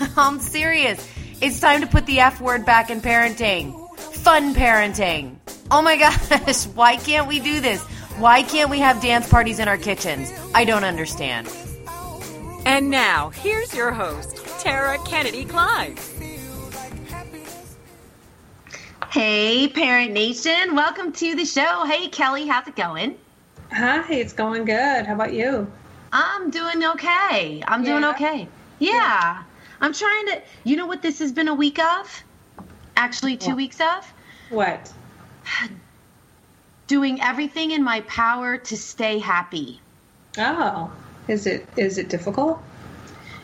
I'm serious. It's time to put the F word back in parenting. Fun parenting. Oh my gosh, why can't we do this? Why can't we have dance parties in our kitchens? I don't understand. And now, here's your host, Tara Kennedy Klein. Hey, Parent Nation. Welcome to the show. Hey, Kelly, how's it going? Hi, it's going good. How about you? I'm doing okay. I'm doing Yeah? okay. Yeah. I'm trying to, you know what this has been a week of? Actually, two What? weeks of? What? Doing everything in my power to stay happy. Oh, is it is it difficult?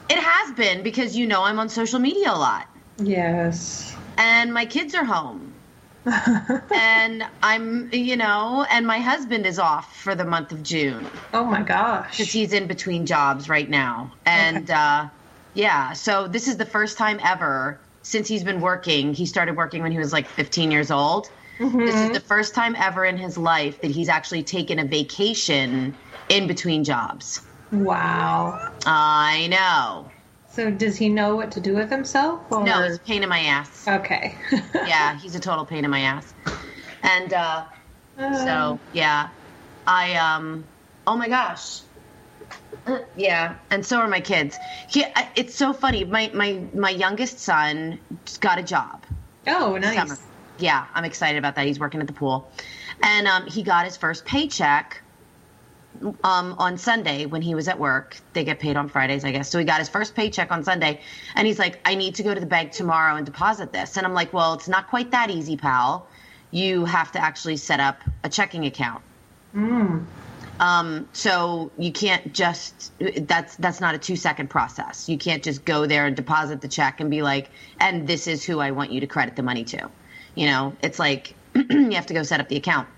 It has been because you know I'm on social media a lot Yes. and my kids are home. and I'm, you know, and my husband is off for the month of June. oh my gosh. because he's in between jobs right now. And uh, yeah, so this is the first time ever since he's been working. He started working when he was like 15 years old. This is the first time ever in his life that he's actually taken a vacation in between jobs. Wow. I know. So does he know what to do with himself? Or... No, it's a pain in my ass. Okay. Yeah, he's a total pain in my ass. And uh, Uh, So yeah, I um, oh my gosh, yeah, and so are my kids. He, it's so funny. My my my youngest son got a job. Oh, nice. Summer. Yeah, I'm excited about that. He's working at the pool, and um, he got his first paycheck. Um, on Sunday when he was at work, they get paid on Fridays, I guess. So he got his first paycheck on Sunday, and he's like, "I need to go to the bank tomorrow and deposit this." And I'm like, "Well, it's not quite that easy, pal. You have to actually set up a checking account." Mm. Um, so you can't just that's that's not a two second process. You can't just go there and deposit the check and be like, and this is who I want you to credit the money to. You know, it's like you have to go set up the account.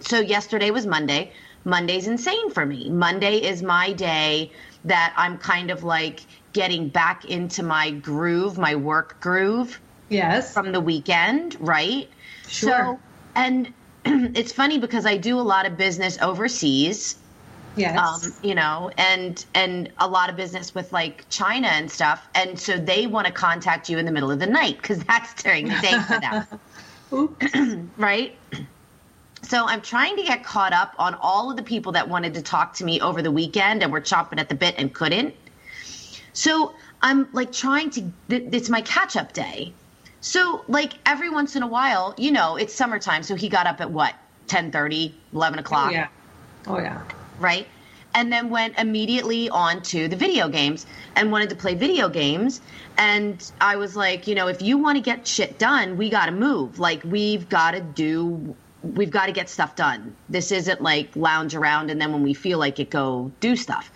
So yesterday was Monday. Monday's insane for me. Monday is my day that I'm kind of like getting back into my groove, my work groove Yes. from the weekend, right? Sure. So, and it's funny because I do a lot of business overseas, yes. um, you know, and and a lot of business with like China and stuff, and so they want to contact you in the middle of the night because that's during the day for them, right? So I'm trying to get caught up on all of the people that wanted to talk to me over the weekend and were chomping at the bit and couldn't. So I'm like trying to. th- It's my catch up day. So like every once in a while, you know, it's summertime. So he got up at what 10:30, 11 Oh o'clock, yeah. Oh yeah. right? And then went immediately on to the video games and wanted to play video games. And I was like, you know, if you want to get shit done, we got to move. Like we've got to do. We've got to get stuff done. This isn't like lounge around and then when we feel like it, go do stuff.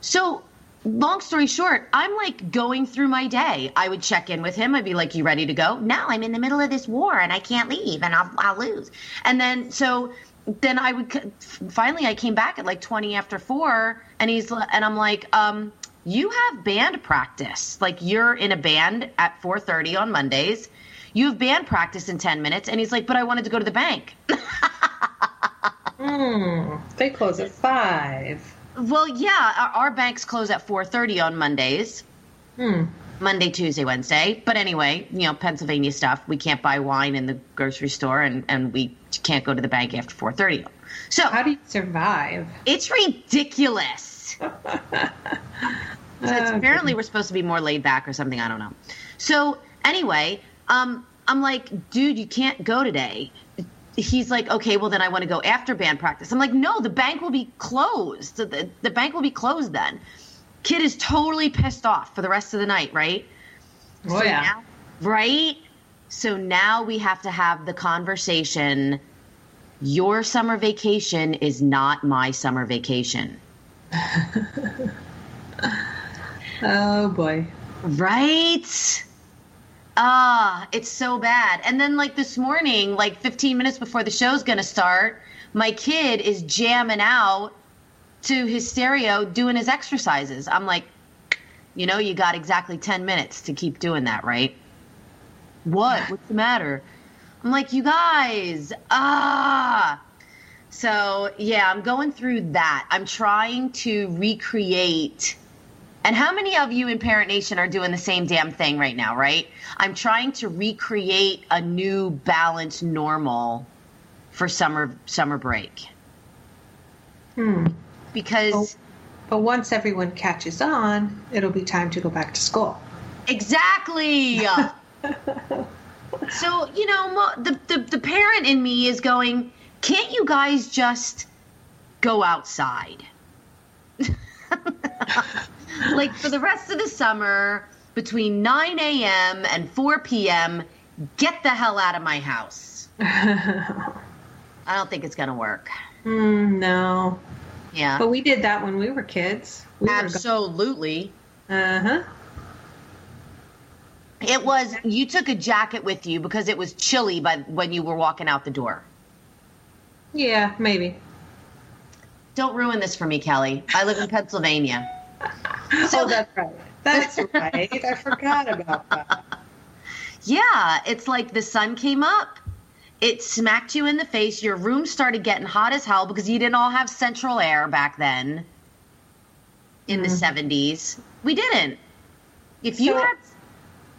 So, long story short, I'm like going through my day. I would check in with him. I'd be like, "You ready to go?" No, I'm in the middle of this war and I can't leave, and I'll, I'll lose. And then so then I would finally I came back at like 20 after four, and he's and I'm like, um, "You have band practice. Like you're in a band at 4:30 on Mondays." You have band practice in 10 minutes. And he's like, but I wanted to go to the bank. Hmm. They close at five. Well, yeah, our, our banks close at 4:30 on Mondays. Hmm. Monday, Tuesday, Wednesday. But anyway, you know, Pennsylvania stuff. We can't buy wine in the grocery store, and, and we can't go to the bank after 4:30. So How do you survive? it's ridiculous. So it's- Oh, apparently, we're supposed to be more laid back or something. I don't know. So anyway, um, I'm like, dude, you can't go today. He's like, okay, well then I want to go after band practice. I'm like, no, the bank will be closed. The, the, bank will be closed then. Kid is totally pissed off for the rest of the night, right? Oh So yeah. now- right? So now we have to have the conversation. Your summer vacation is not my summer vacation. Oh boy. Right? Ah, it's so bad. And then, like this morning, like 15 minutes before the show's gonna start, my kid is jamming out to his stereo doing his exercises. I'm like, you know, you got exactly 10 minutes to keep doing that, right? What? What's the matter? I'm like, you guys, ah. So, yeah, I'm going through that. I'm trying to recreate. And how many of you in Parent Nation are doing the same damn thing right now, right? I'm trying to recreate a new balanced normal for summer summer break. Hmm. Because Oh. But once everyone catches on, it'll be time to go back to school. Exactly. so you know, the, the the parent in me is going. Can't you guys just go outside? like for the rest of the summer, between 9 a.m. and 4 p.m., get the hell out of my house. I don't think it's gonna work. Hmm, no. Yeah, But we did that when we were kids. We absolutely. Uh huh. It was you took a jacket with you because it was chilly by when you were walking out the door. Yeah, maybe. Don't ruin this for me, Kelly. I live in Pennsylvania. Oh, that's right. That's right. I forgot about that. Yeah, it's like the sun came up. It smacked you in the face. Your room started getting hot as hell because you didn't all have central air back then in the mm-hmm. 70s. We didn't. If you So- had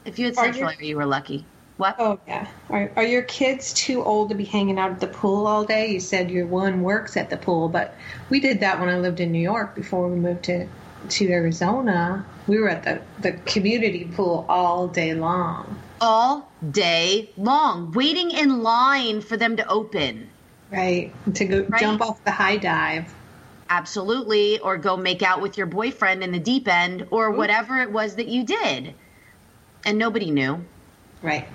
if you had central you- air, you were lucky. What? Oh yeah. Are, are your kids too old to be hanging out at the pool all day? You said your one works at the pool, but we did that when I lived in New York before we moved to to Arizona. We were at the the community pool all day long. All day long, waiting in line for them to open. Right. To go Right. jump off the high dive. Absolutely, or go make out with your boyfriend in the deep end, or whatever it was that you did. And nobody knew. Right.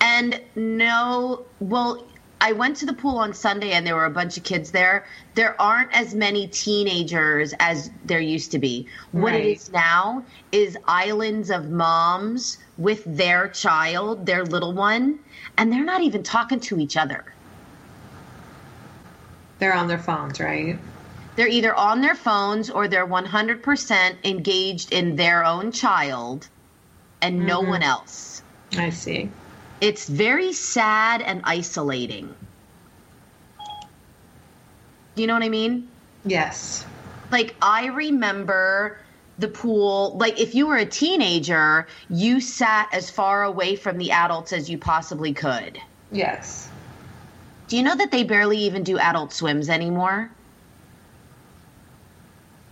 And no, well, I went to the pool on Sunday and there were a bunch of kids there. There aren't as many teenagers as there used to be. What it is now is islands of moms with their child, their little one, and they're not even talking to each other. They're on their phones, right? They're either on their phones or they're 100% engaged in their own child and no mm-hmm. one else. I see. It's very sad and isolating. You know what I mean? Yes. Like, I remember the pool, like, if you were a teenager, you sat as far away from the adults as you possibly could. Yes. Do you know that they barely even do adult swims anymore?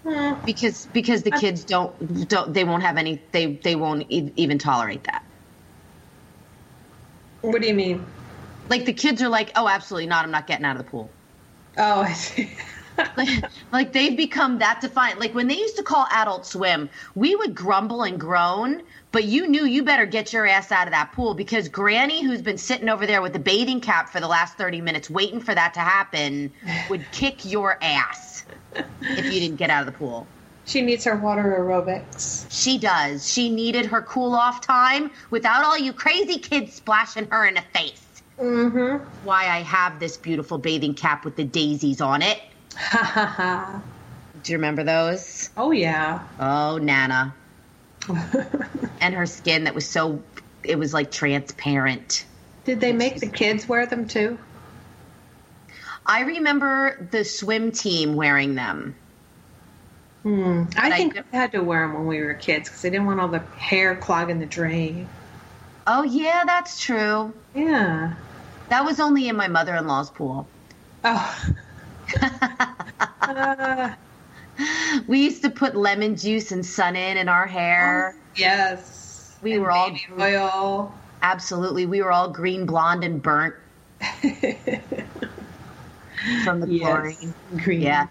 Hmm. Because because the kids don't don't they won't have any they they won't e- even tolerate that. What do you mean? Like the kids are like, "Oh, absolutely not. I'm not getting out of the pool." Oh, I see. like, like they've become that defiant. Like when they used to call adult swim, we would grumble and groan, but you knew you better get your ass out of that pool because Granny, who's been sitting over there with the bathing cap for the last 30 minutes waiting for that to happen, would kick your ass if you didn't get out of the pool. She needs her water aerobics. She does. She needed her cool off time without all you crazy kids splashing her in the face. Mm-hmm. Why I have this beautiful bathing cap with the daisies on it. Ha ha ha. Do you remember those? Oh yeah. Oh, Nana. and her skin that was so it was like transparent. Did they make the kids wear them too? I remember the swim team wearing them. Hmm. I I think we had to wear them when we were kids because they didn't want all the hair clogging the drain. Oh yeah, that's true. Yeah. That was only in my mother-in-law's pool. Oh. Uh, We used to put lemon juice and sun in in our hair. yes. We And were all- oil. Absolutely, we were all green, blonde, and burnt from the Yes. chlorine. Green. Yeah.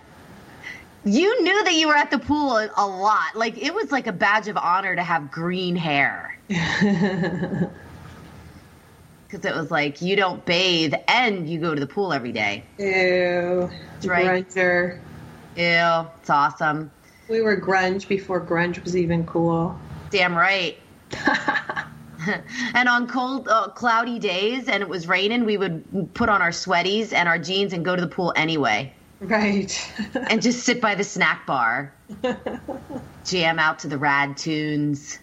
You knew that you were at the pool a lot. Like it was like a badge of honor to have green hair. Because it was like you don't bathe and you go to the pool every day. Ew. right. Grunger. Ew, it's awesome. We were grunge before grunge was even cool. Damn right. and on cold, uh, cloudy days, and it was raining, we would put on our sweaties and our jeans and go to the pool anyway, Right. and just sit by the snack bar, jam out to the rad tunes,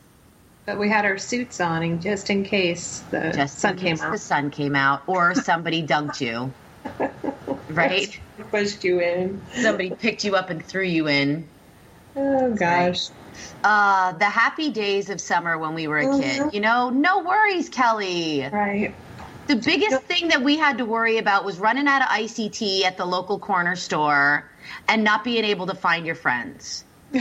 but we had our suits on in- just in case the just sun in came case the out. sun came out or somebody dunked you, right? Pushed you in. Somebody picked you up and threw you in. Oh gosh. Uh, the happy days of summer when we were a kid. You know, no worries, Kelly. Right. The biggest thing that we had to worry about was running out of ICT at the local corner store and not being able to find your friends.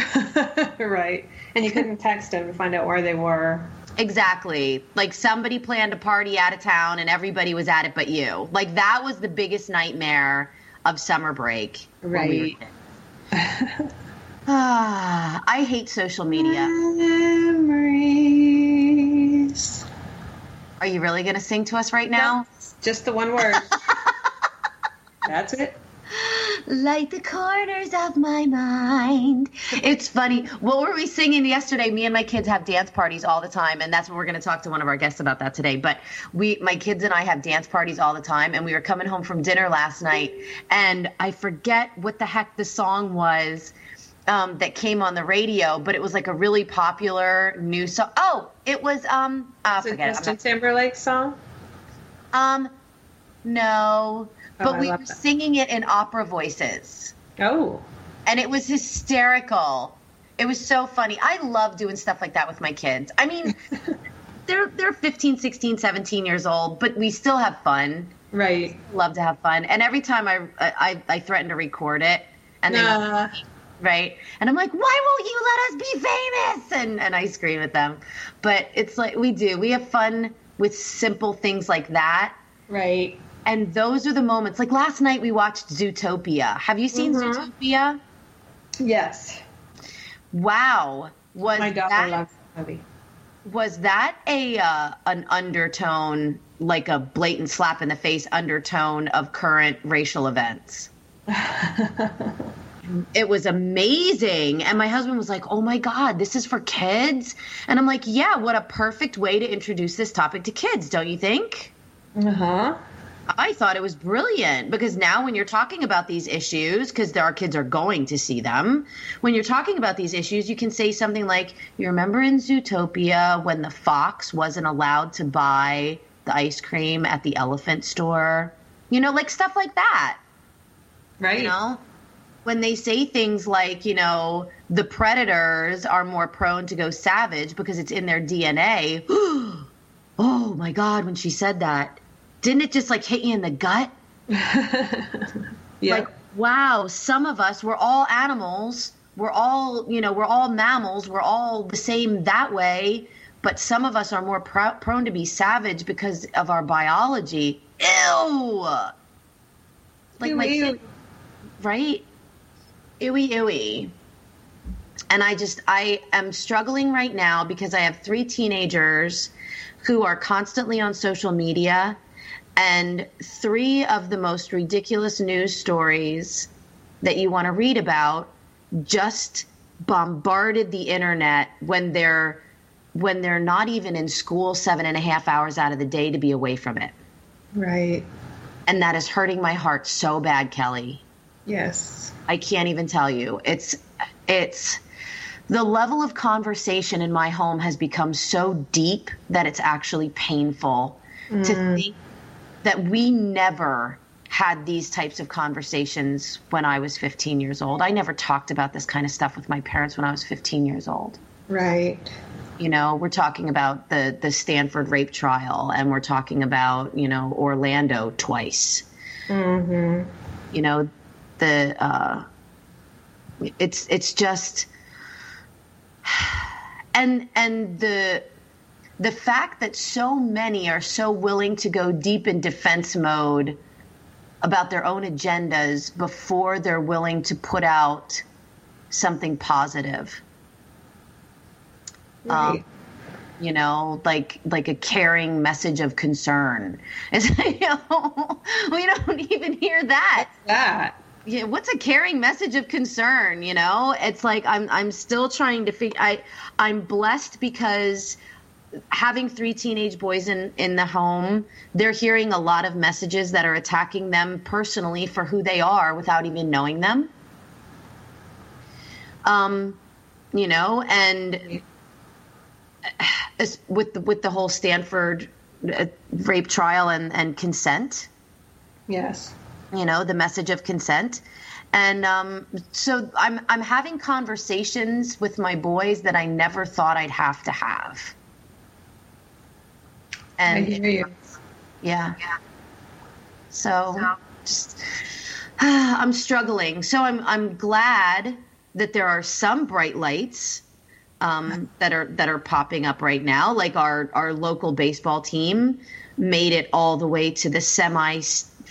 right. And you couldn't text them to find out where they were. Exactly. Like somebody planned a party out of town and everybody was at it but you. Like that was the biggest nightmare of summer break. Right. Ah, I hate social media. Memories. Are you really going to sing to us right now? Just the one word. That's it. Light the corners of my mind. It's funny. What were we singing yesterday? Me and my kids have dance parties all the time, and that's what we're going to talk to one of our guests about that today. But we, my kids and I, have dance parties all the time, and we were coming home from dinner last night, and I forget what the heck the song was. Um, that came on the radio, but it was like a really popular new song. Oh, it was um, I it forget. it. Justin not- Timberlake song? um, no, Oh, but I we were that. singing it in opera voices. Oh. and it was hysterical. It was so funny. I love doing stuff like that with my kids. I mean, they're they're 15, 16, 17 years old, but we still have fun. Right. Love to have fun. And every time I I, I threaten to record it and they Nah. Right? And I'm like, "Why won't you let us be famous?" And and I scream at them. But it's like we do. We have fun with simple things like that. Right. And those are the moments. Like last night we watched Zootopia. Have you seen Mhm. Zootopia? Yes. Wow. Was My daughter that loves the movie. was that a uh, an undertone like a blatant slap in the face undertone of current racial events? it was amazing and my husband was like oh my god this is for kids and i'm like yeah what a perfect way to introduce this topic to kids don't you think Uh huh. I thought it was brilliant because now when you're talking about these issues, because our kids are going to see them, when you're talking about these issues, you can say something like, You remember in Zootopia when the fox wasn't allowed to buy the ice cream at the elephant store? You know, like stuff like that. Right. You know? When they say things like, you know, the predators are more prone to go savage because it's in their DNA. oh my God, when she said that, didn't it just like hit you in the gut? yeah. Like, wow, some of us, we're all animals. We're all, you know, we're all mammals. We're all the same that way. But some of us are more pr- prone to be savage because of our biology. Ew. Like my Ew, ew. kid, right? Ewy, ewy. And I just, I am struggling right now because I have three teenagers who are constantly on social media and three of the most ridiculous news stories that you want to read about just bombarded the internet when they're when they're not even in school seven and a half hours out of the day to be away from it Right. and that is hurting my heart so bad kelly Yes. I can't even tell you it's it's the level of conversation in my home has become so deep that it's actually painful to think that we never had these types of conversations when I was 15 years old. I never talked about this kind of stuff with my parents when I was 15 years old. Right. You know, we're talking about the the Stanford rape trial and we're talking about, you know, Orlando twice. Mm-hmm. You know, the uh it's it's just and and the the fact that so many are so willing to go deep in defense mode about their own agendas before they're willing to put out something positive Right. Um, you know like like a caring message of concern it's, you know we don't even hear that that. Yeah, what's a caring message of concern? You know, it's like I'm I'm still trying to figure. I I'm blessed because having three teenage boys in in the home, they're hearing a lot of messages that are attacking them personally for who they are without even knowing them. Um, you know, and with the, with the whole Stanford uh, rape trial and and consent. Yes. You know, the message of consent. And um, so I'm I'm having conversations with my boys that I never thought I'd have to have. And I hear you. yeah. So just, I'm struggling. So I'm I'm glad that there are some bright lights um, that are that are popping up right now. Like our our local baseball team made it all the way to the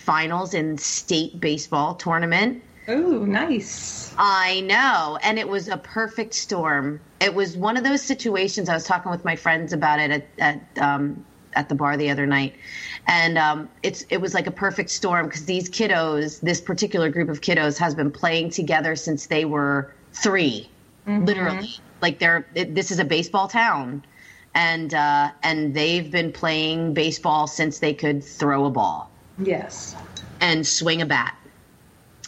semi-finals in state baseball tournament. Oh, nice. I know, and it was a perfect storm. It was one of those situations. I was talking with my friends about it at at, um, at the bar the other night, and um, it's it was like a perfect storm because these kiddos, this particular group of kiddos, has been playing together since they were 3 literally. Like they're it, this is a baseball town, and uh, and they've been playing baseball since they could throw a ball Yes. and swing a bat.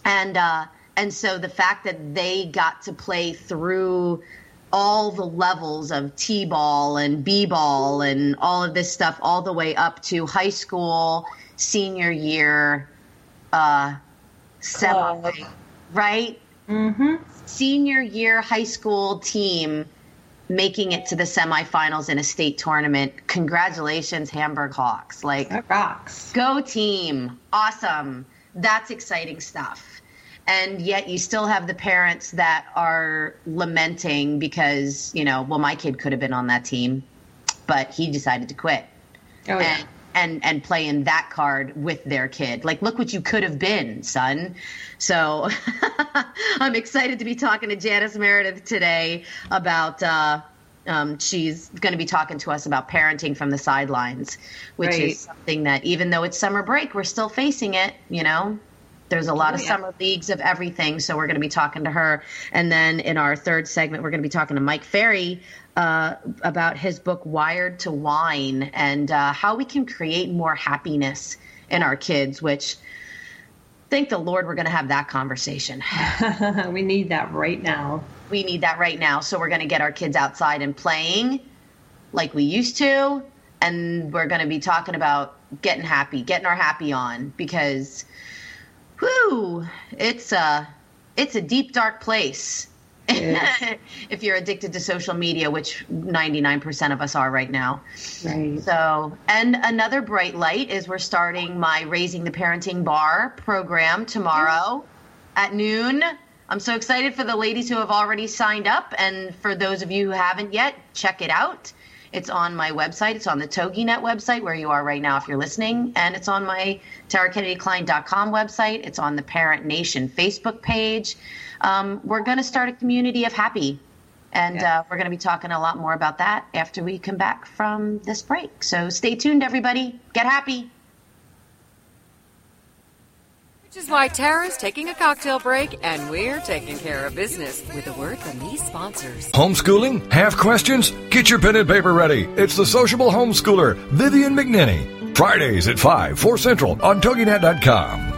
And uh, and so the fact that they got to play through all the levels of T-ball and B-ball and all of this stuff all the way up to high school senior year uh semi right? Mm-hmm. Senior year high school team making it to the semifinals in a state tournament. Congratulations Hamburg Hawks. Like That rocks. Go team. Awesome. That's exciting stuff. And yet you still have the parents that are lamenting because, you know, well, my kid could have been on that team, but he decided to quit. Oh, yeah. And, and and playing that card with their kid. Like, look what you could have been, son. So I'm excited to be talking to Janis Meredith today about uh, um, she's going to be talking to us about parenting from the sidelines, which Right. is something that even though it's summer break, we're still facing it. You know, there's a lot Oh, of yeah. summer leagues of everything. So we're going to be talking to her, and then in our third segment, we're going to be talking to Mike Ferry. Uh, about his book Wired to Whine and uh, how we can create more happiness in our kids, which thank the Lord we're going to have that conversation. we need that right now. we need that right now. So we're going to get our kids outside and playing like we used to. And we're going to be talking about getting happy, getting our happy on because, whoo, it's a, it's a deep, dark place. If you're addicted to social media, which 99% of us are right now. Right. So, and another bright light is we're starting my Raising the Parenting Bar program tomorrow at noon. I'm so excited for the ladies who have already signed up, and for those of you who haven't yet, check it out. It's on my website. It's on the TogiNet website where you are right now if you're listening, and it's on my TaraKennedyKlein.com website. It's on the Parent Nation Facebook page. Um, we're going to start a community of happy, and Yeah. uh, we're going to be talking a lot more about that after we come back from this break. So stay tuned, everybody. Get happy. Which is why Tara's taking a cocktail break and we're taking care of business with a word from these sponsors. Homeschooling? Have questions? Get your pen and paper ready. It's the sociable homeschooler, Vivian McNinney. Fridays at 5, 4 Central on TogiNet.com.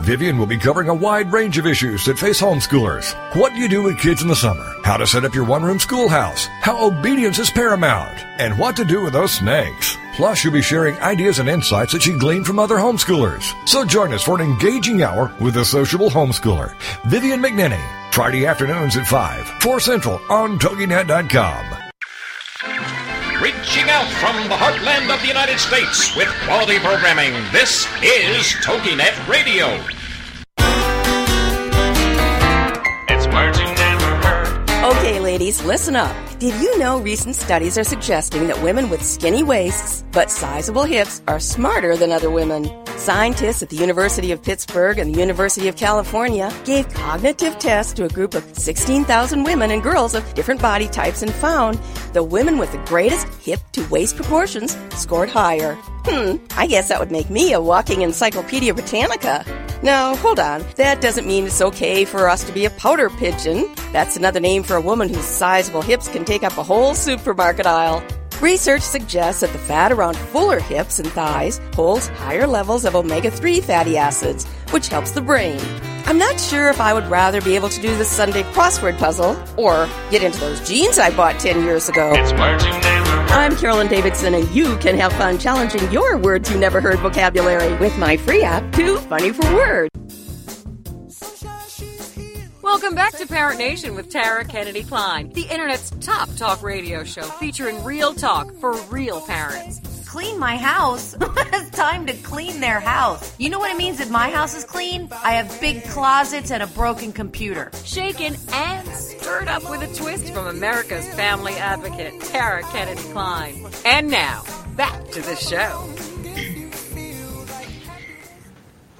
Vivian will be covering a wide range of issues that face homeschoolers. What do you do with kids in the summer? How to set up your one-room schoolhouse? How obedience is paramount? And what to do with those snakes? Plus, you'll be sharing ideas and insights that she gleaned from other homeschoolers. So join us for an engaging hour with the sociable homeschooler, Vivian McNinney. Friday afternoons at 5, 4 Central on TogiNet.com. Reaching out from the heartland of the United States with quality programming, this is TogiNet Radio. It's words you never heard. Okay, ladies. ladies, listen up. Did you know recent studies are suggesting that women with skinny waists but sizable hips are smarter than other women? Scientists at the University of Pittsburgh and the University of California gave cognitive tests to a group of 16,000 women and girls of different body types and found the women with the greatest hip to waist proportions scored higher. Hmm, I guess that would make me a walking Encyclopedia Britannica. No, hold on. That doesn't mean it's okay for us to be a powder pigeon. That's another name for a woman whose sizable hips can take up a whole supermarket aisle. Research suggests that the fat around fuller hips and thighs holds higher levels of omega 3 fatty acids, which helps the brain. I'm not sure if I would rather be able to do the Sunday crossword puzzle or get into those jeans I bought 10 years ago. I'm Carolyn Davidson, and you can have fun challenging your words you never heard vocabulary with my free app, Too Funny for Words. Welcome back to Parent Nation with Tara Kennedy Klein, the internet's top talk radio show featuring real talk for real parents. Clean my house. it's time to clean their house. You know what it means if my house is clean? I have big closets and a broken computer. Shaken and stirred up with a twist from America's family advocate, Tara Kennedy Klein. And now, back to the show.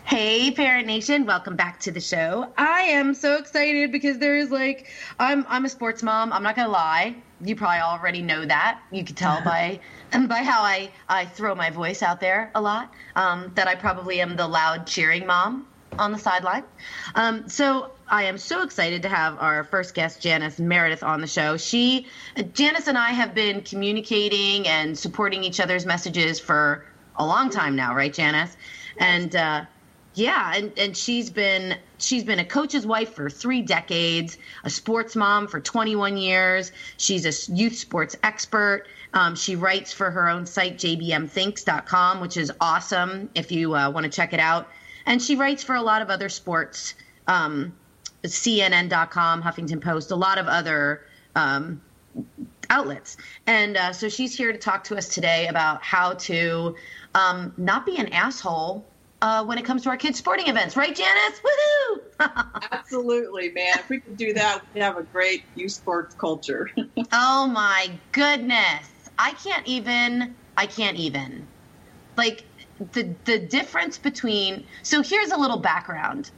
Hey, Parent Nation, welcome back to the show. I am so excited because there is like, I'm I'm a sports mom. I'm not gonna lie. You probably already know that. You could tell by by how I I throw my voice out there a lot. Um, that I probably am the loud cheering mom on the sideline. Um, so I am so excited to have our first guest, Janis Meredith, on the show. She, Janis, and I have been communicating and supporting each other's messages for a long time now, right, Janis? And uh, yeah, and, and she's been she's been a coach's wife for three decades, a sports mom for 21 years. She's a youth sports expert. Um, she writes for her own site, jbmthinks.com, which is awesome if you uh, want to check it out. And she writes for a lot of other sports, um, CNN.com, Huffington Post, a lot of other um, outlets. And uh, so she's here to talk to us today about how to um, not be an asshole uh, when it comes to our kids' sporting events, right, Janis? Woohoo! Absolutely, man. If we could do that, we'd have a great youth sports culture. oh my goodness. I can't even, I can't even. Like, the, the difference between so here's a little background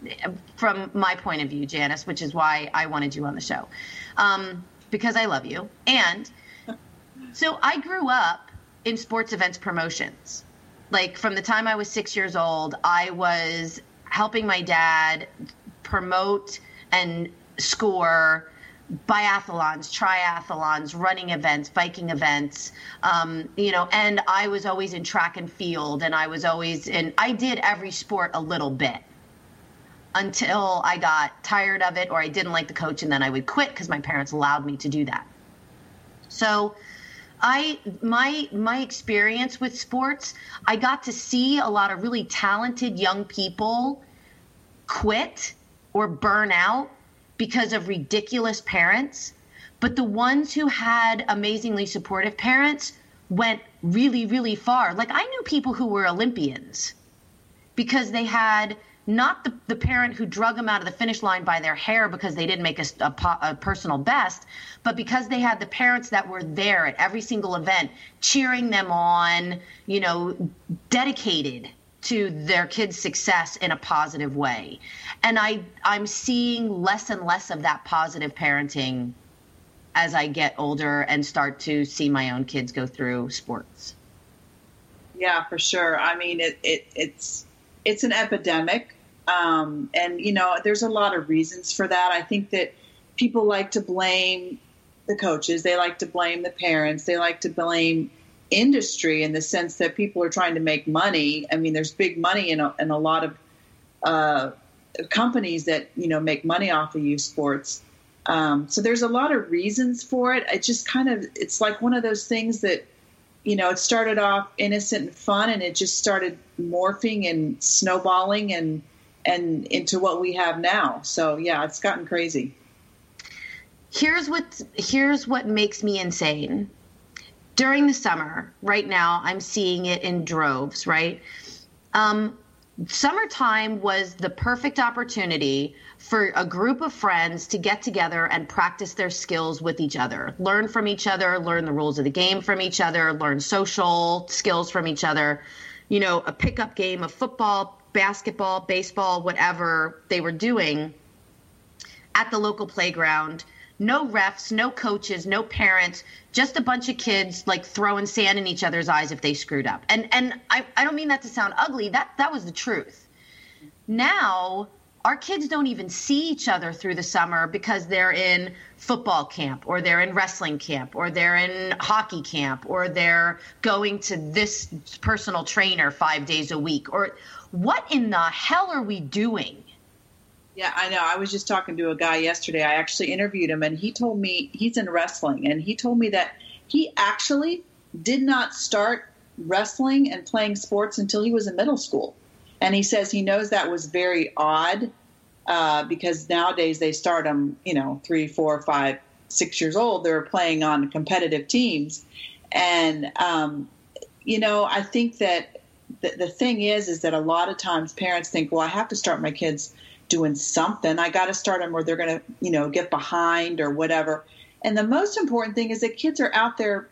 from my point of view janis which is why i wanted you on the show um, because i love you and so i grew up in sports events promotions like from the time I was six years old, I was helping my dad promote and score biathlons, triathlons, running events, biking events, um, you know, and I was always in track and field, and I was always in, I did every sport a little bit until I got tired of it or I didn't like the coach, and then I would quit because my parents allowed me to do that. So, I my my experience with sports, I got to see a lot of really talented young people quit or burn out because of ridiculous parents. But the ones who had amazingly supportive parents went really, really far. Like I knew people who were Olympians because they had not the, the parent who drug them out of the finish line by their hair because they didn't make a, a, a, personal best, but because they had the parents that were there at every single event, cheering them on, you know, dedicated to their kids' success in a positive way. And I, I'm seeing less and less of that positive parenting as I get older and start to see my own kids go through sports. Yeah, for sure. I mean, it, it it's it's an epidemic. Um, and, you know, there's a lot of reasons for that. I think that people like to blame the coaches, they like to blame the parents, they like to blame industry in the sense that people are trying to make money. I mean, there's big money in a, in a lot of uh, companies that, you know, make money off of youth sports. Um, so there's a lot of reasons for it. It just kind of, it's like one of those things that, you know, it started off innocent and fun and it just started morphing and snowballing and and into what we have now. So yeah, it's gotten crazy. Here's what here's what makes me insane. During the summer, right now, I'm seeing it in droves. Right, um, summertime was the perfect opportunity for a group of friends to get together and practice their skills with each other, learn from each other, learn the rules of the game from each other, learn social skills from each other. You know, a pickup game of football, basketball, baseball, whatever they were doing at the local playground. No refs, no coaches, no parents, just a bunch of kids like throwing sand in each other's eyes if they screwed up. And and I, I don't mean that to sound ugly. That that was the truth. Now our kids don't even see each other through the summer because they're in football camp or they're in wrestling camp or they're in hockey camp or they're going to this personal trainer 5 days a week or what in the hell are we doing? Yeah, I know. I was just talking to a guy yesterday. I actually interviewed him, and he told me he's in wrestling, and he told me that he actually did not start wrestling and playing sports until he was in middle school. And he says he knows that was very odd uh, because nowadays they start them, you know, three, four, five, six years old. They're playing on competitive teams, and um, you know, I think that the, the thing is, is that a lot of times parents think, well, I have to start my kids doing something. I got to start them, or they're going to, you know, get behind or whatever. And the most important thing is that kids are out there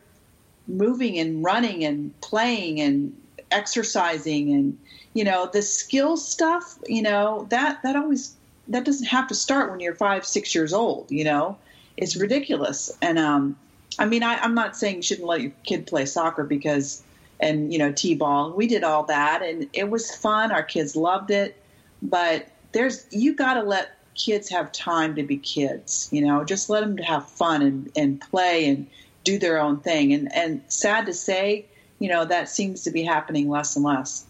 moving and running and playing and exercising and you know the skill stuff you know that that always that doesn't have to start when you're five six years old you know? It's ridiculous. And um i mean I, i'm not saying you shouldn't let your kid play soccer because and you know t-ball we did all that and it was fun. Our kids loved it. But there's you got to let kids have time to be kids you know? Just let them have fun and, and play and do their own thing. And and sad to say you know that seems to be happening less and less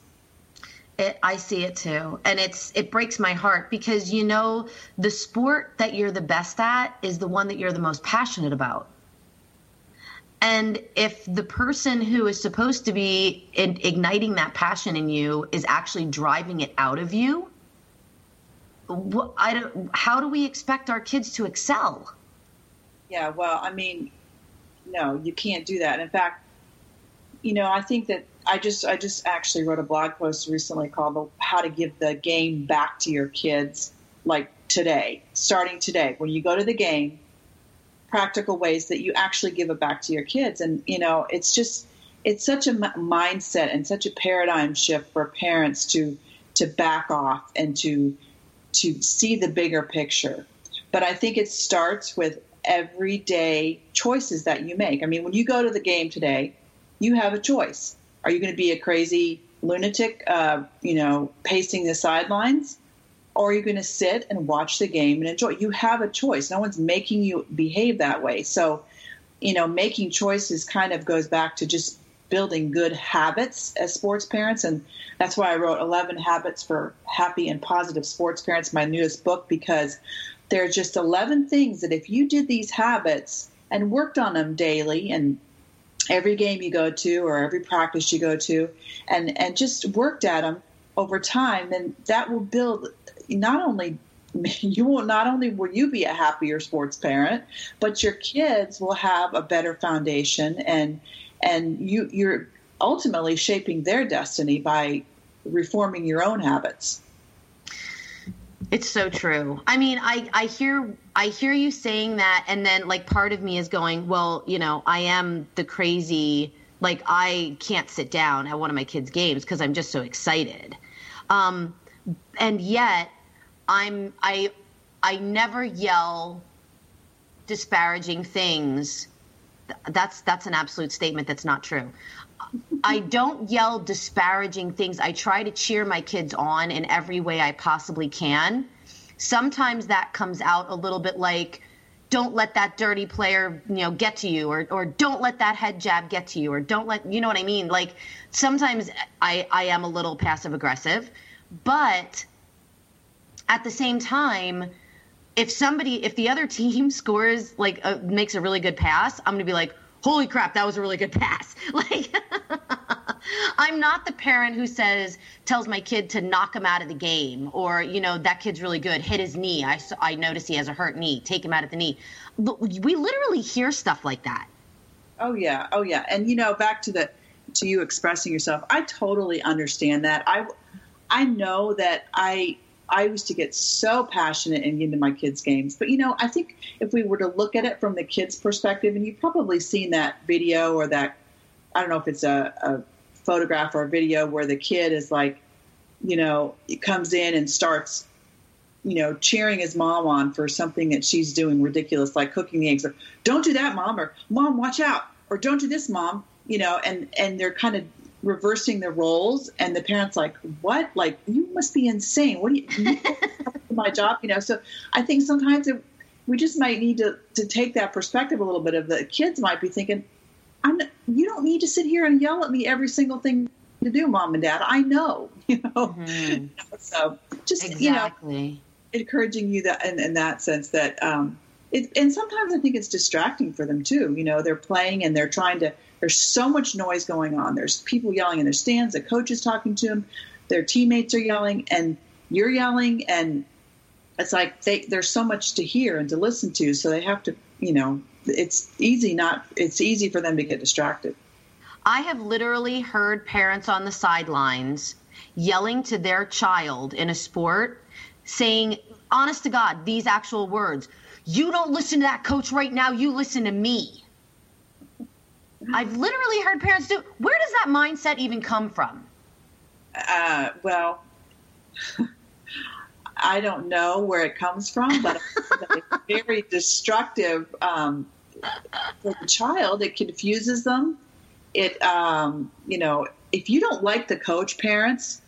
it, I see it too, and it's it breaks my heart because you know the sport that you're the best at is the one that you're the most passionate about. And if the person who is supposed to be igniting that passion in you is actually driving it out of you, I don't, how do we expect our kids to excel? Yeah, well, I mean, no, you can't do that. In fact, you know, I think that I just I just actually wrote a blog post recently called "How to Give the Game Back to Your Kids," like today, starting today. When you go to the game, practical ways that you actually give it back to your kids, and you know, it's just it's such a mindset and such a paradigm shift for parents to to back off and to to see the bigger picture. But I think it starts with everyday choices that you make. I mean, when you go to the game today, you have a choice. Are you going to be a crazy lunatic, uh, you know, pacing the sidelines? Or are you going to sit and watch the game and enjoy? You have a choice. No one's making you behave that way. So, you know, making choices kind of goes back to just building good habits as sports parents. And that's why I wrote 11 Habits for Happy and Positive Sports Parents, my newest book, because there are just 11 things that if you did these habits and worked on them daily and every game you go to or every practice you go to and and just worked at them over time then that will build not only you will not only will you be a happier sports parent but your kids will have a better foundation and and you you're ultimately shaping their destiny by reforming your own habits it's so true. I mean, I I hear I hear you saying that and then like part of me is going, well, you know, I am the crazy like I can't sit down at one of my kids' games because I'm just so excited. Um, and yet I'm I I never yell disparaging things. That's that's an absolute statement that's not true. I don't yell disparaging things. I try to cheer my kids on in every way I possibly can. Sometimes that comes out a little bit like, don't let that dirty player, you know, get to you, or or don't let that head jab get to you, or don't let you know what I mean. Like sometimes I I am a little passive aggressive, but at the same time, if somebody if the other team scores like a, makes a really good pass, I'm gonna be like, holy crap, that was a really good pass. Like, I'm not the parent who says, tells my kid to knock him out of the game or, you know, that kid's really good, hit his knee. I, I notice he has a hurt knee, take him out of the knee. We literally hear stuff like that. Oh, yeah. Oh, yeah. And, you know, back to the, to you expressing yourself, I totally understand that. I, I know that I I used to get so passionate and into my kids' games. But you know, I think if we were to look at it from the kids' perspective, and you've probably seen that video or that I don't know if it's a, a photograph or a video where the kid is like, you know, comes in and starts, you know, cheering his mom on for something that she's doing ridiculous, like cooking the eggs, or don't do that, mom, or mom, watch out, or don't do this, mom, you know, and and they're kind of reversing the roles and the parents like what? Like you must be insane. What do you, you my job? You know so i think sometimes it, we just might need to, to take that perspective a little bit of the kids might be thinking i'm you don't need to sit here and yell at me every single thing to do mom and dad. I know. You know? Mm-hmm. so just exactly. you know encouraging you that in, in that sense that um it, and sometimes i think it's distracting for them too you know they're playing and they're trying to there's so much noise going on. There's people yelling in their stands. The coach is talking to them. Their teammates are yelling, and you're yelling, and it's like they, there's so much to hear and to listen to. So they have to, you know, it's easy not. It's easy for them to get distracted. I have literally heard parents on the sidelines yelling to their child in a sport, saying, honest to God, these actual words. You don't listen to that coach right now. You listen to me. I've literally heard parents do. Where does that mindset even come from? Uh, well, I don't know where it comes from, but it's very destructive um, for the child. It confuses them. It, um, you know, if you don't like the coach, parents,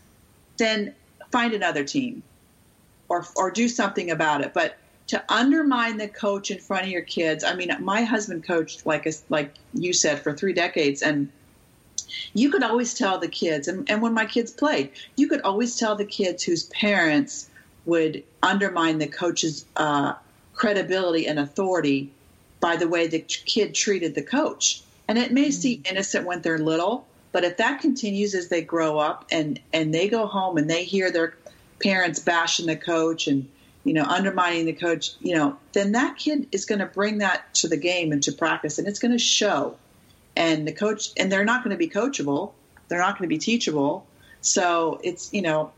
then find another team or or do something about it. But to undermine the coach in front of your kids. I mean, my husband coached like a, like you said for three decades, and you could always tell the kids. And, and when my kids played, you could always tell the kids whose parents would undermine the coach's uh, credibility and authority by the way the kid treated the coach. And it may mm-hmm. seem innocent when they're little, but if that continues as they grow up and and they go home and they hear their parents bashing the coach and you know, undermining the coach, you know, then that kid is going to bring that to the game and to practice, and it's going to show. And the coach, and they're not going to be coachable. They're not going to be teachable. So it's, you know,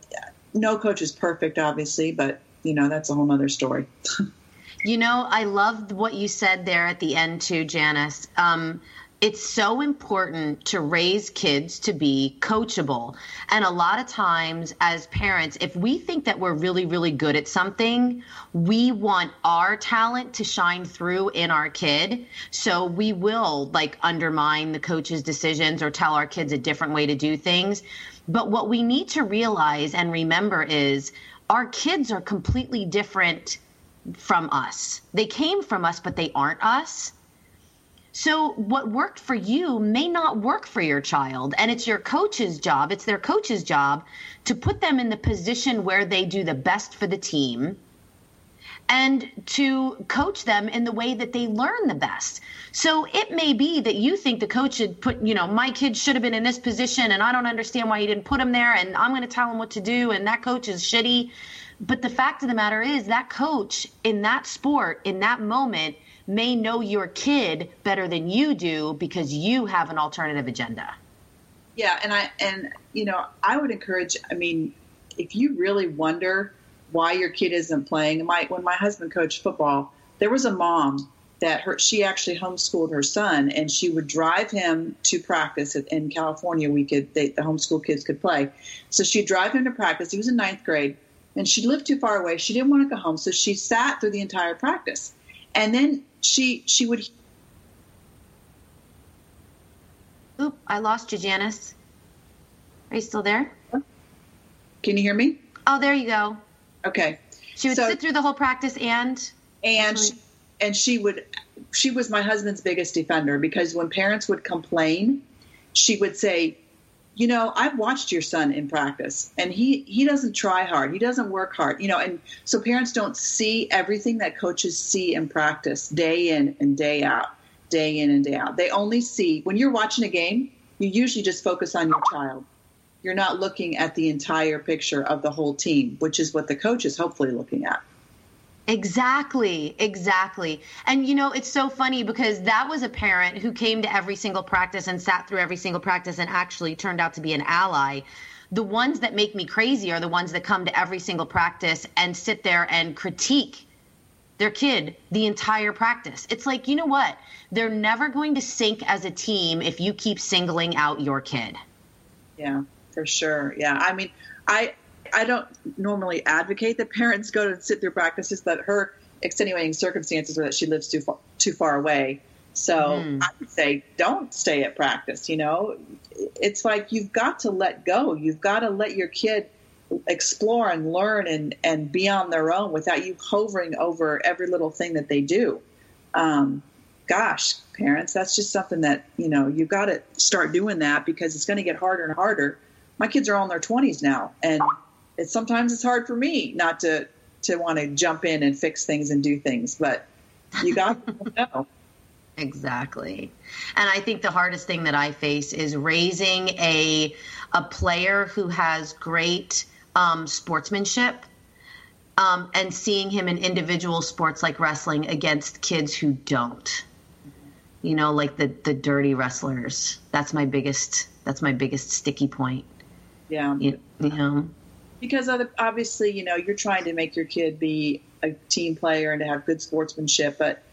no coach is perfect, obviously, but you know, that's a whole other story. you know, I loved what you said there at the end too, Janis. Um, it's so important to raise kids to be coachable. And a lot of times, as parents, if we think that we're really, really good at something, we want our talent to shine through in our kid. So we will like undermine the coach's decisions or tell our kids a different way to do things. But what we need to realize and remember is our kids are completely different from us. They came from us, but they aren't us. So, what worked for you may not work for your child. And it's your coach's job, it's their coach's job to put them in the position where they do the best for the team and to coach them in the way that they learn the best. So it may be that you think the coach should put, you know, my kid should have been in this position and I don't understand why he didn't put him there and I'm going to tell him what to do and that coach is shitty. But the fact of the matter is that coach in that sport, in that moment, may know your kid better than you do because you have an alternative agenda. Yeah, and I and you know, I would encourage I mean, if you really wonder why your kid isn't playing, my when my husband coached football, there was a mom that her she actually homeschooled her son and she would drive him to practice in California we could they, the homeschool kids could play. So she'd drive him to practice. He was in ninth grade and she lived too far away. She didn't want to go home, so she sat through the entire practice. And then she she would. Oop! I lost you, Janis. Are you still there? Can you hear me? Oh, there you go. Okay. She would so, sit through the whole practice and. And she, and she would she was my husband's biggest defender because when parents would complain, she would say, you know, I've watched your son in practice and he, he doesn't try hard. He doesn't work hard, you know, and so parents don't see everything that coaches see in practice day in and day out, day in and day out. They only see when you're watching a game, you usually just focus on your child. You're not looking at the entire picture of the whole team, which is what the coach is hopefully looking at. Exactly, exactly. And you know, it's so funny because that was a parent who came to every single practice and sat through every single practice and actually turned out to be an ally. The ones that make me crazy are the ones that come to every single practice and sit there and critique their kid the entire practice. It's like, you know what? They're never going to sink as a team if you keep singling out your kid. Yeah, for sure. Yeah. I mean, I I don't normally advocate that parents go to sit through practices, but her extenuating circumstances are that she lives too far, too far away. So mm. I would say don't stay at practice. You know, it's like you've got to let go. You've got to let your kid explore and learn and, and be on their own without you hovering over every little thing that they do. Um, gosh, parents, that's just something that, you know, you've got to start doing that because it's going to get harder and harder. My kids are all in their 20s now, and it's sometimes it's hard for me not to to want to jump in and fix things and do things, but you got to know. Exactly. And I think the hardest thing that I face is raising a a player who has great um, sportsmanship um, and seeing him in individual sports like wrestling against kids who don't. You know, like the the dirty wrestlers. That's my biggest that's my biggest sticky point. Yeah. You, you know because obviously, you know, you're trying to make your kid be a team player and to have good sportsmanship, but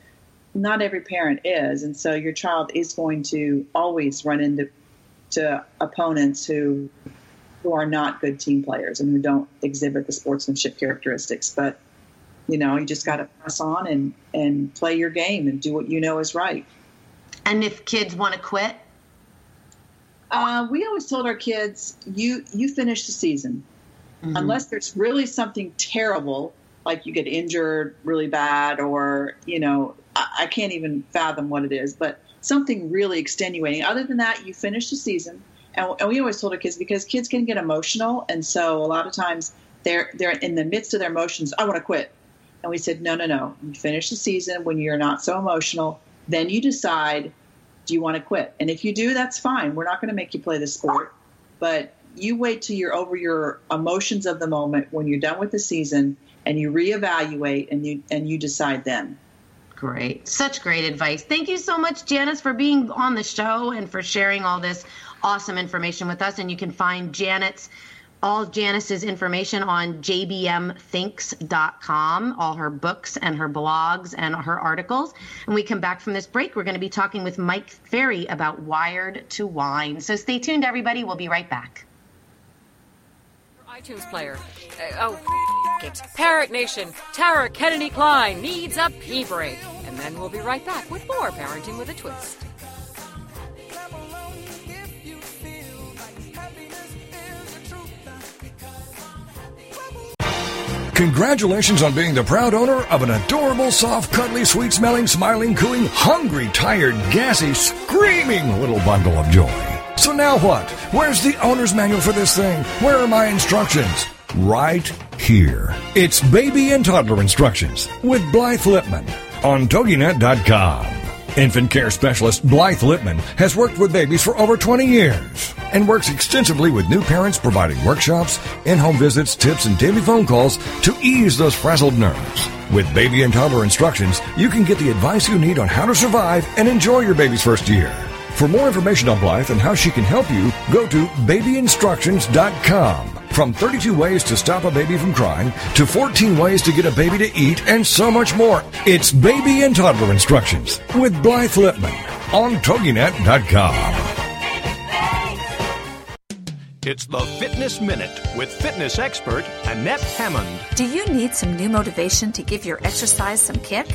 not every parent is, and so your child is going to always run into to opponents who who are not good team players and who don't exhibit the sportsmanship characteristics. But you know, you just got to press on and and play your game and do what you know is right. And if kids want to quit, uh, we always told our kids, "You you finish the season. Mm-hmm. Unless there's really something terrible, like you get injured really bad, or, you know, I, I can't even fathom what it is, but something really extenuating. Other than that, you finish the season. And, and we always told our kids because kids can get emotional. And so a lot of times they're, they're in the midst of their emotions, I want to quit. And we said, no, no, no. You finish the season when you're not so emotional. Then you decide, do you want to quit? And if you do, that's fine. We're not going to make you play the sport. But you wait till you're over your emotions of the moment when you're done with the season and you reevaluate and you and you decide then. Great. Such great advice. Thank you so much, Janis, for being on the show and for sharing all this awesome information with us. And you can find Janet's all Janis's information on jbmthinks.com, all her books and her blogs and her articles. And we come back from this break, we're going to be talking with Mike Fary about Wired to Whine. So stay tuned, everybody. We'll be right back iTunes player. Uh, oh, it. Parent Nation, Tara Kennedy Kline needs a pee break. And then we'll be right back with more Parenting with a Twist. Congratulations on being the proud owner of an adorable, soft, cuddly, sweet smelling, smiling, cooing, hungry, tired, gassy, screaming little bundle of joy. So now what? Where's the owner's manual for this thing? Where are my instructions? Right here. It's baby and toddler instructions with Blythe Lipman on TogiNet.com. Infant care specialist Blythe Lipman has worked with babies for over 20 years and works extensively with new parents providing workshops, in-home visits, tips, and daily phone calls to ease those frazzled nerves. With baby and toddler instructions, you can get the advice you need on how to survive and enjoy your baby's first year. For more information on Blythe and how she can help you, go to babyinstructions.com. From 32 ways to stop a baby from crying to 14 ways to get a baby to eat and so much more. It's Baby and Toddler Instructions with Blythe Lipman on TogiNet.com. It's the Fitness Minute with fitness expert Annette Hammond. Do you need some new motivation to give your exercise some kick?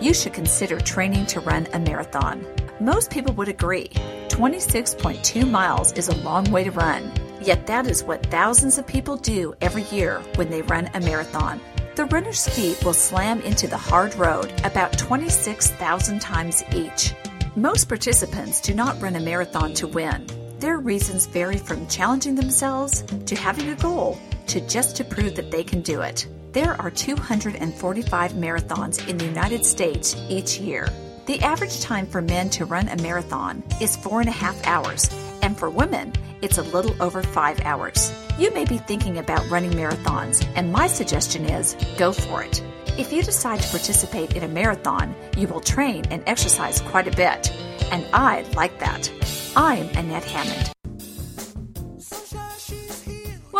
You should consider training to run a marathon. Most people would agree 26.2 miles is a long way to run. Yet that is what thousands of people do every year when they run a marathon. The runner's feet will slam into the hard road about 26,000 times each. Most participants do not run a marathon to win. Their reasons vary from challenging themselves to having a goal to just to prove that they can do it. There are 245 marathons in the United States each year. The average time for men to run a marathon is four and a half hours, and for women, it's a little over five hours. You may be thinking about running marathons, and my suggestion is go for it. If you decide to participate in a marathon, you will train and exercise quite a bit. And I like that. I'm Annette Hammond.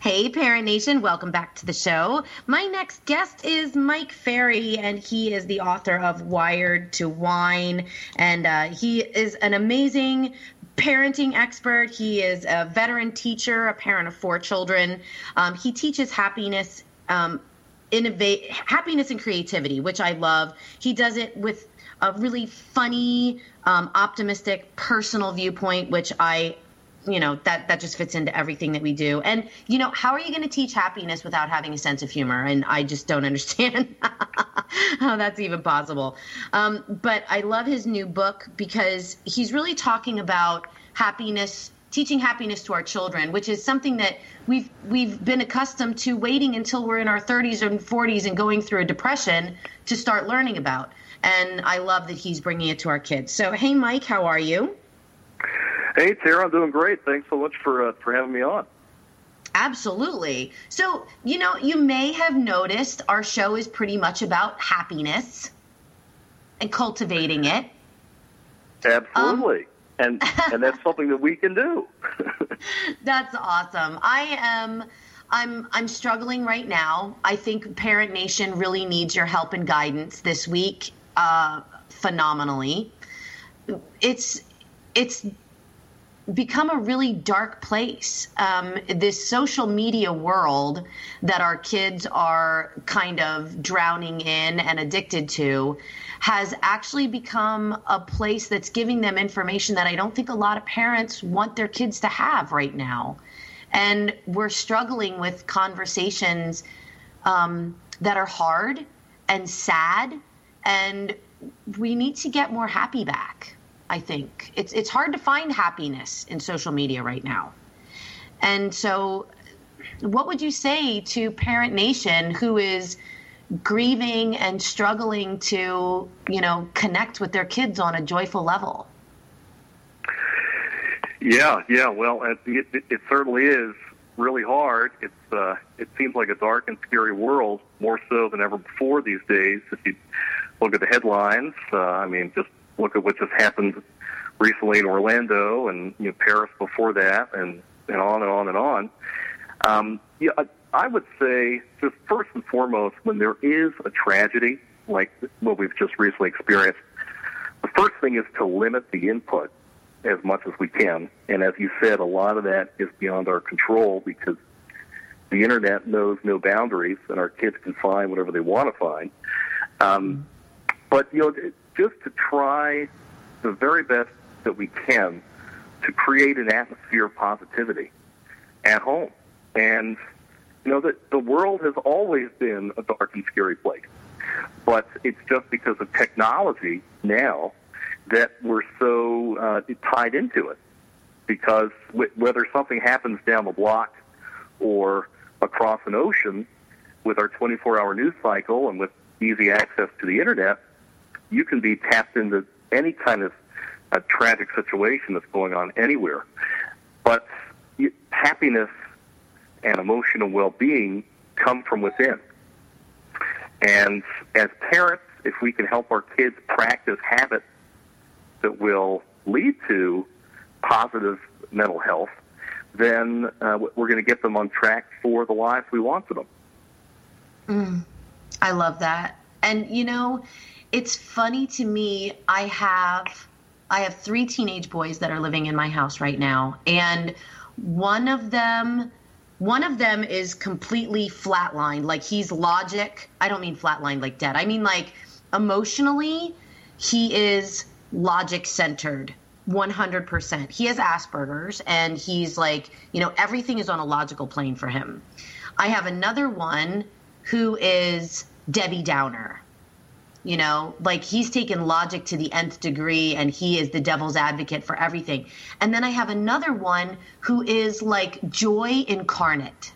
Hey, Parent Nation, welcome back to the show. My next guest is Mike Fary, and he is the author of Wired to Whine. And uh, he is an amazing parenting expert. He is a veteran teacher, a parent of four children. Um, he teaches happiness. Um, innovate happiness and creativity which i love he does it with a really funny um, optimistic personal viewpoint which i you know that that just fits into everything that we do. And you know how are you going to teach happiness without having a sense of humor? And i just don't understand how that's even possible. Um, but i love his new book because he's really talking about happiness teaching happiness to our children which is something that we've we've been accustomed to waiting until we're in our 30s and 40s and going through a depression to start learning about. And i love that he's bringing it to our kids. So hey mike how are you Hey, Tara, I'm doing great. Thanks so much for uh, for having me on. Absolutely. So, you know, you may have noticed our show is pretty much about happiness and cultivating it. Absolutely. Um, and and that's something that we can do. that's awesome. I am I'm I'm struggling right now. I think Parent Nation really needs your help and guidance this week uh, phenomenally. It's it's become a really dark place. Um, this social media world that our kids are kind of drowning in and addicted to has actually become a place that's giving them information that I don't think a lot of parents want their kids to have right now. And we're struggling with conversations um, that are hard and sad, and we need to get more happy back. I think it's it's hard to find happiness in social media right now. And so what would you say to parent nation who is grieving and struggling to, you know, connect with their kids on a joyful level? Yeah, yeah. Well, it, it, it certainly is really hard. It's uh, it seems like a dark and scary world, more so than ever before these days. If you look at the headlines, uh, I mean, just look at what just happened recently in Orlando and you know Paris before that, and and on and on and on. Um, yeah, I, I would say just first and foremost, when there is a tragedy like what we've just recently experienced, the first thing is to limit the input as much as we can. And as you said, a lot of that is beyond our control because the internet knows no boundaries, and our kids can find whatever they want to find. Um, but you know, just to try the very best that we can to create an atmosphere of positivity at home. And you know that the world has always been a dark and scary place, but it's just because of technology now that we're so uh, tied into it. Because w- whether something happens down the block or across an ocean, with our 24-hour news cycle and with easy access to the internet, you can be tapped into any kind of a tragic situation that's going on anywhere. But happiness and emotional well-being come from within. And as parents, if we can help our kids practice habits that will lead to positive mental health, then uh, we're going to get them on track for the lives we want for them. Mm, I love that. And, you know, it's funny to me, I have I have three teenage boys that are living in my house right now, and one of them one of them is completely flatlined. Like he's logic. I don't mean flatlined like dead. I mean like emotionally he is logic centered 100% he has asperger's and he's like you know everything is on a logical plane for him. I have another one who is debbie downer You know, like he's taken logic to the nth degree and he is the devil's advocate for everything. And then I have another one who is like joy incarnate.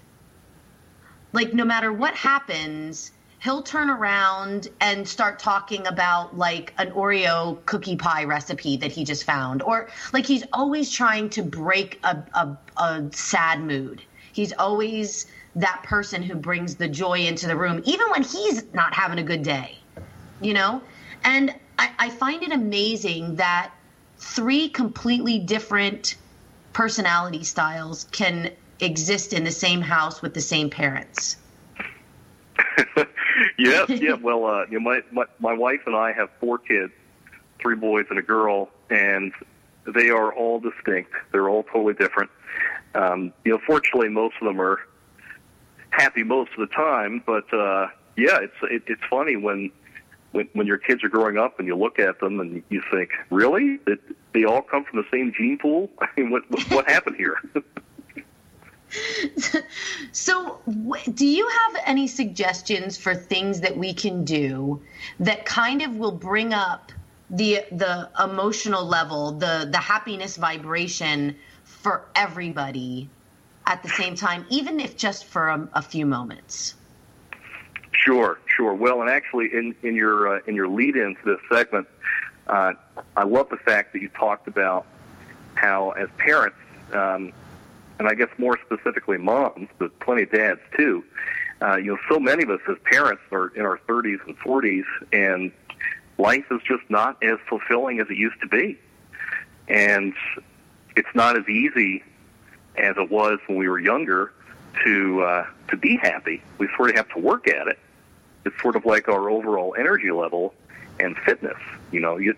Like, no matter what happens, he'll turn around and start talking about like an Oreo cookie pie recipe that he just found. Or like he's always trying to break a, a, a sad mood. He's always that person who brings the joy into the room, even when he's not having a good day, you know? And I, I find it amazing that three completely different personality styles can exist in the same house with the same parents. yes, yeah. Well, uh, you know, my, my my wife and I have four kids, three boys and a girl, and they are all distinct. They're all totally different. Um, you know, fortunately, most of them are happy most of the time. But uh, yeah, it's it, it's funny when when when your kids are growing up and you look at them and you think, really, that they all come from the same gene pool? I mean, what what, what happened here? so, do you have any suggestions for things that we can do that kind of will bring up the the emotional level, the the happiness vibration for everybody at the same time, even if just for a, a few moments? Sure, sure. Well, and actually, in in your uh, in your lead into this segment, uh, I love the fact that you talked about how, as parents, um, and I guess more specifically moms, but plenty of dads too. Uh, you know, so many of us as parents are in our 30s and 40s, and life is just not as fulfilling as it used to be, and it's not as easy as it was when we were younger to uh, to be happy. We sort of have to work at it. It's sort of like our overall energy level and fitness. You know, you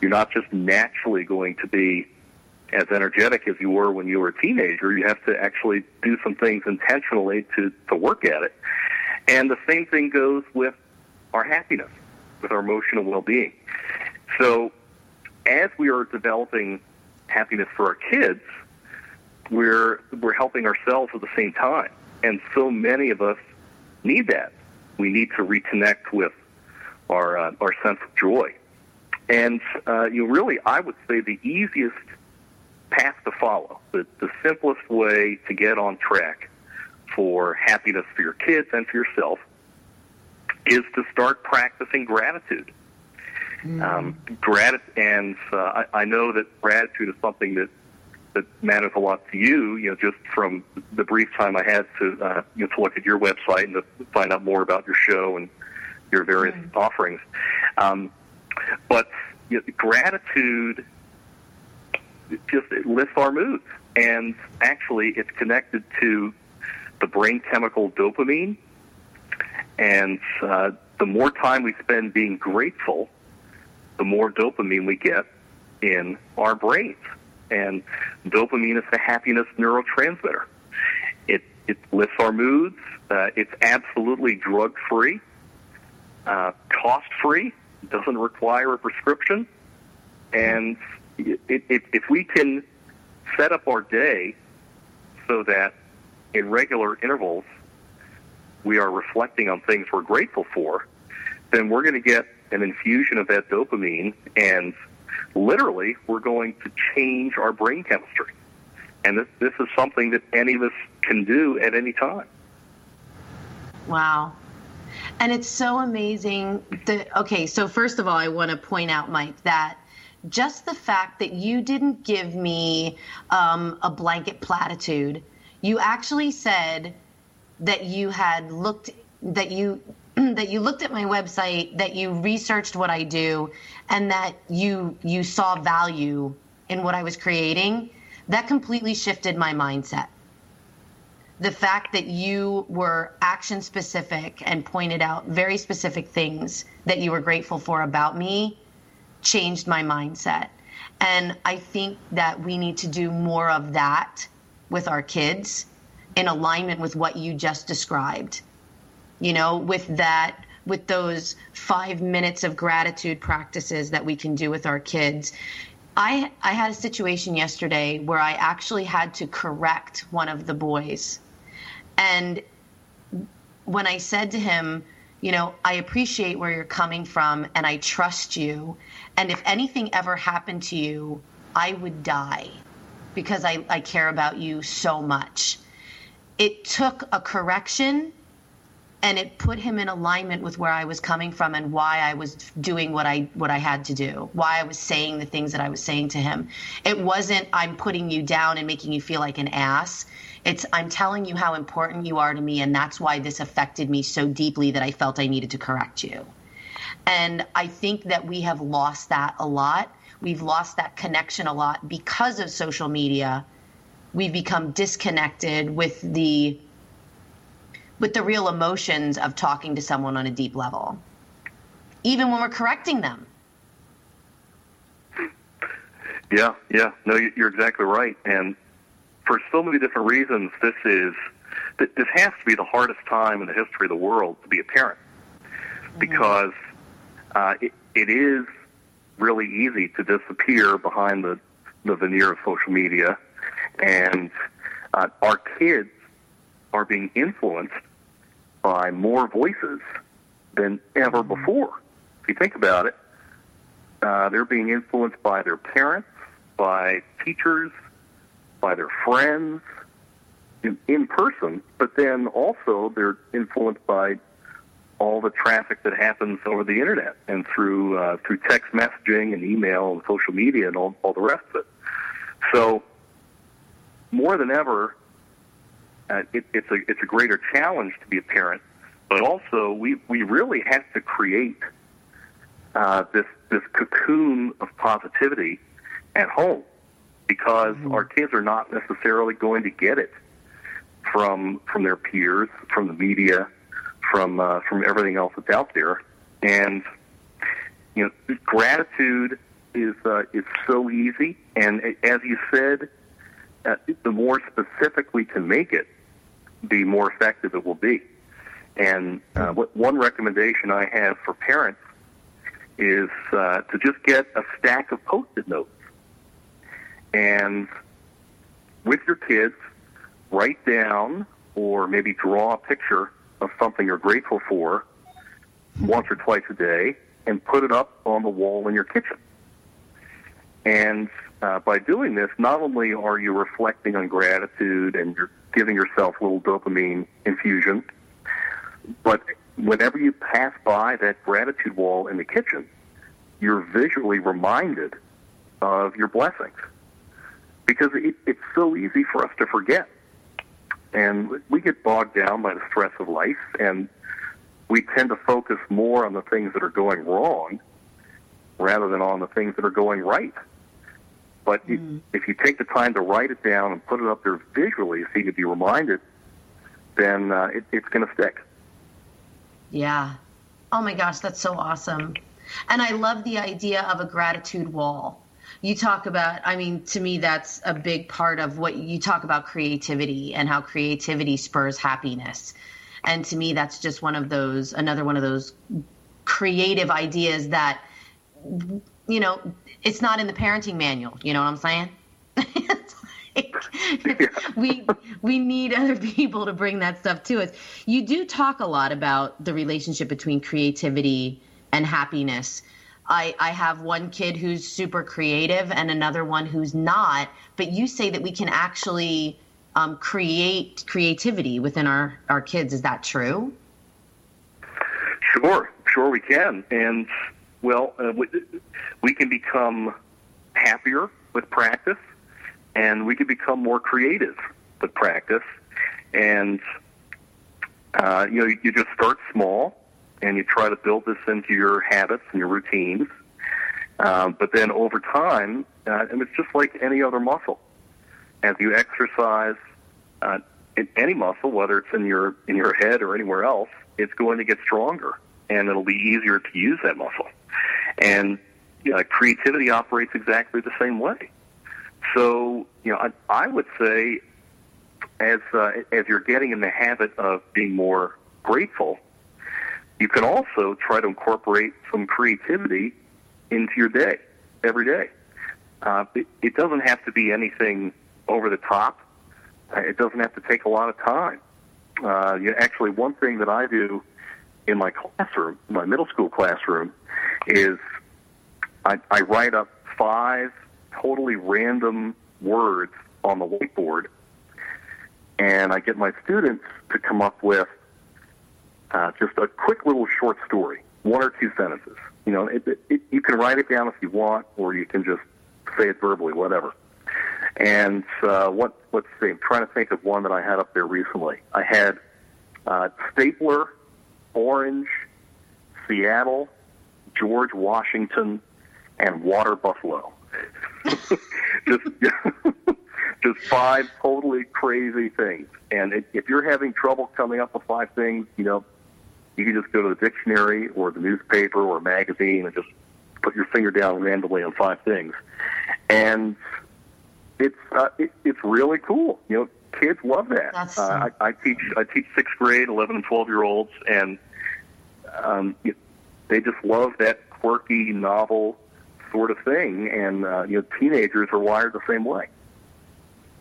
you're not just naturally going to be as energetic as you were when you were a teenager. You have to actually do some things intentionally to, to work at it. And the same thing goes with our happiness, with our emotional well being. So as we are developing happiness for our kids, we're we're helping ourselves at the same time. And so many of us need that. We need to reconnect with our uh, our sense of joy. And uh, you know, really, I would say the easiest path to follow, the, the simplest way to get on track for happiness for your kids and for yourself is to start practicing gratitude. Mm. Um, grat- and uh, I, I know that gratitude is something that that matters a lot to you. You know, just from the brief time I had to uh, you know to look at your website and to find out more about your show and your various mm. offerings. Um, but you know, gratitude just it lifts our moods. And actually, it's connected to the brain chemical dopamine. And uh, the more time we spend being grateful, the more dopamine we get in our brains. And dopamine is the happiness neurotransmitter. It, it lifts our moods. Uh, it's absolutely drug free, uh, cost free, doesn't require a prescription. And it, it, if we can set up our day so that in regular intervals we are reflecting on things we're grateful for, then we're going to get an infusion of that dopamine and literally we're going to change our brain chemistry. And this, this is something that any of us can do at any time. Wow. And it's so amazing that, okay, so first of all, I want to point out, Mike, that just the fact that you didn't give me um, a blanket platitude. You actually said that you had looked that you that you looked at my website, that you researched what I do, and that you you saw value in what I was creating. That completely shifted my mindset. The fact that you were action specific and pointed out very specific things that you were grateful for about me changed my mindset. And I think that we need to do more of that with our kids in alignment with what you just described. You know, with that, with those five minutes of gratitude practices that we can do with our kids. I, I had a situation yesterday where I actually had to correct one of the boys. And when I said to him, you know, I appreciate where you're coming from and I trust you. And if anything ever happened to you, I would die because I, I care about you so much. It took a correction and it put him in alignment with where I was coming from and why I was doing what I what I had to do, why I was saying the things that I was saying to him. It wasn't I'm putting you down and making you feel like an ass. It's I'm telling you how important you are to me and that's why this affected me so deeply that I felt I needed to correct you. And I think that we have lost that a lot. We've lost that connection a lot because of social media. We've become disconnected with the with the real emotions of talking to someone on a deep level, even when we're correcting them. Yeah, yeah. No, you're exactly right. And for so many different reasons, this is this has to be the hardest time in the history of the world to be a parent because uh, it, it is really easy to disappear behind the, the veneer of social media, and uh, our kids are being influenced by more voices than ever before. If you think about it, uh, they're being influenced by their parents, by teachers, by their friends in, in person, but then also they're influenced by all the traffic that happens over the internet and through uh, through text messaging and email and social media and all, all the rest of it. So more than ever, uh, it, it's a it's a greater challenge to be a parent, but also we we really have to create uh, this this cocoon of positivity at home because mm-hmm. our kids are not necessarily going to get it from from their peers, from the media, from uh, from everything else that's out there, and you know, gratitude is uh, is so easy, and as you said, the more specific we can make it, the more effective it will be. And uh, what, one recommendation I have for parents is uh, to just get a stack of post-it notes, and with your kids, write down or maybe draw a picture of something you're grateful for once or twice a day and put it up on the wall in your kitchen. And uh, by doing this, not only are you reflecting on gratitude and you're giving yourself a little dopamine infusion, but whenever you pass by that gratitude wall in the kitchen, you're visually reminded of your blessings. Because it, it's so easy for us to forget. And we get bogged down by the stress of life, and we tend to focus more on the things that are going wrong rather than on the things that are going right. But mm. if you take the time to write it down and put it up there visually so you can be reminded, then uh, it, it's going to stick. Yeah. Oh my gosh, that's so awesome. And I love the idea of a gratitude wall you talk about i mean to me that's a big part of what you talk about creativity and how creativity spurs happiness and to me that's just one of those another one of those creative ideas that you know it's not in the parenting manual you know what i'm saying we we need other people to bring that stuff to us you do talk a lot about the relationship between creativity and happiness I, I have one kid who's super creative and another one who's not, but you say that we can actually um, create creativity within our, our kids. Is that true? Sure, sure we can. And, well, uh, we, we can become happier with practice and we can become more creative with practice. And, uh, you know, you just start small and you try to build this into your habits and your routines. Um, but then over time, uh, and it's just like any other muscle. As you exercise uh, in any muscle, whether it's in your in your head or anywhere else, it's going to get stronger, and it'll be easier to use that muscle. And you know, creativity operates exactly the same way. So, you know, I, I would say, as uh, as you're getting in the habit of being more grateful, you can also try to incorporate some creativity into your day every day. Uh, it, it doesn't have to be anything over the top. Uh, it doesn't have to take a lot of time. Uh, you know, actually, one thing that I do in my classroom, my middle school classroom, is I, I write up five totally random words on the whiteboard, and I get my students to come up with uh, just a quick little short story, one or two sentences. You know, it, it, you can write it down if you want, or you can just say it verbally, whatever. And uh, what let's see, I'm trying to think of one that I had up there recently. I had uh, stapler, orange, Seattle, George Washington, and water buffalo. just just five totally crazy things. And if you're having trouble coming up with five things, you know, you can just go to the dictionary or the newspaper or magazine and just put your finger down randomly on five things. And it's uh, it, it's really cool. You know, kids love that. Uh, I, I teach I teach sixth grade, eleven and twelve year olds, and um, they just love that quirky, novel sort of thing. And uh, you know, teenagers are wired the same way.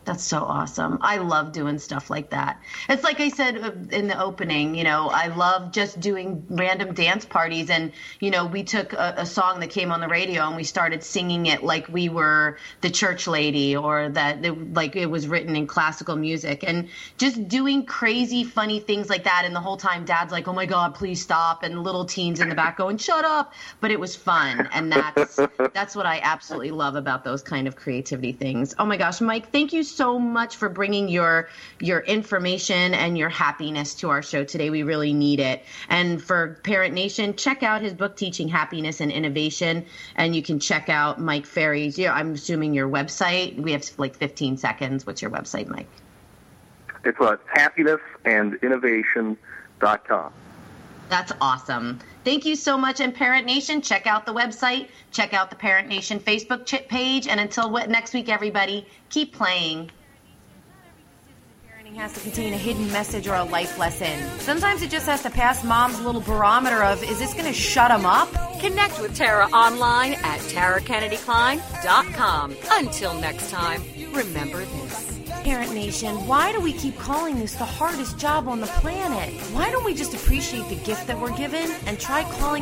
That's so awesome. I love doing stuff like that. It's like I said uh, in the opening, you know, I love just doing random dance parties. And, you know, we took a, a, song that came on the radio and we started singing it like we were the church lady or that it, like it was written in classical music and just doing crazy, funny things like that. And the whole time dad's like, oh my God, please stop. And little teens in the back going, shut up. But it was fun. And that's, that's what I absolutely love about those kind of creativity things. Oh my gosh, Mike, thank you so much for bringing your your information and your happiness to our show today. We really need it. And for Parent Nation, check out his book, Teaching Happiness and Innovation, and you can check out Mike Fary's. Yeah, I'm assuming your website. We have like 15 seconds. What's your website, Mike? It's uh, happinessandinnovation.com. That's awesome. Thank you so much. And Parent Nation, check out the website, check out the Parent Nation Facebook page. And until next week, everybody, keep playing Parenting has to contain a hidden message or a life lesson. Sometimes it just has to pass mom's little barometer of, is this going to shut them up? Connect with Tara online at tarakennedykline.com. Until next time, remember this. Parent Nation, why do we keep calling this the hardest job on the planet? Why don't we just appreciate the gift that we're given and try calling it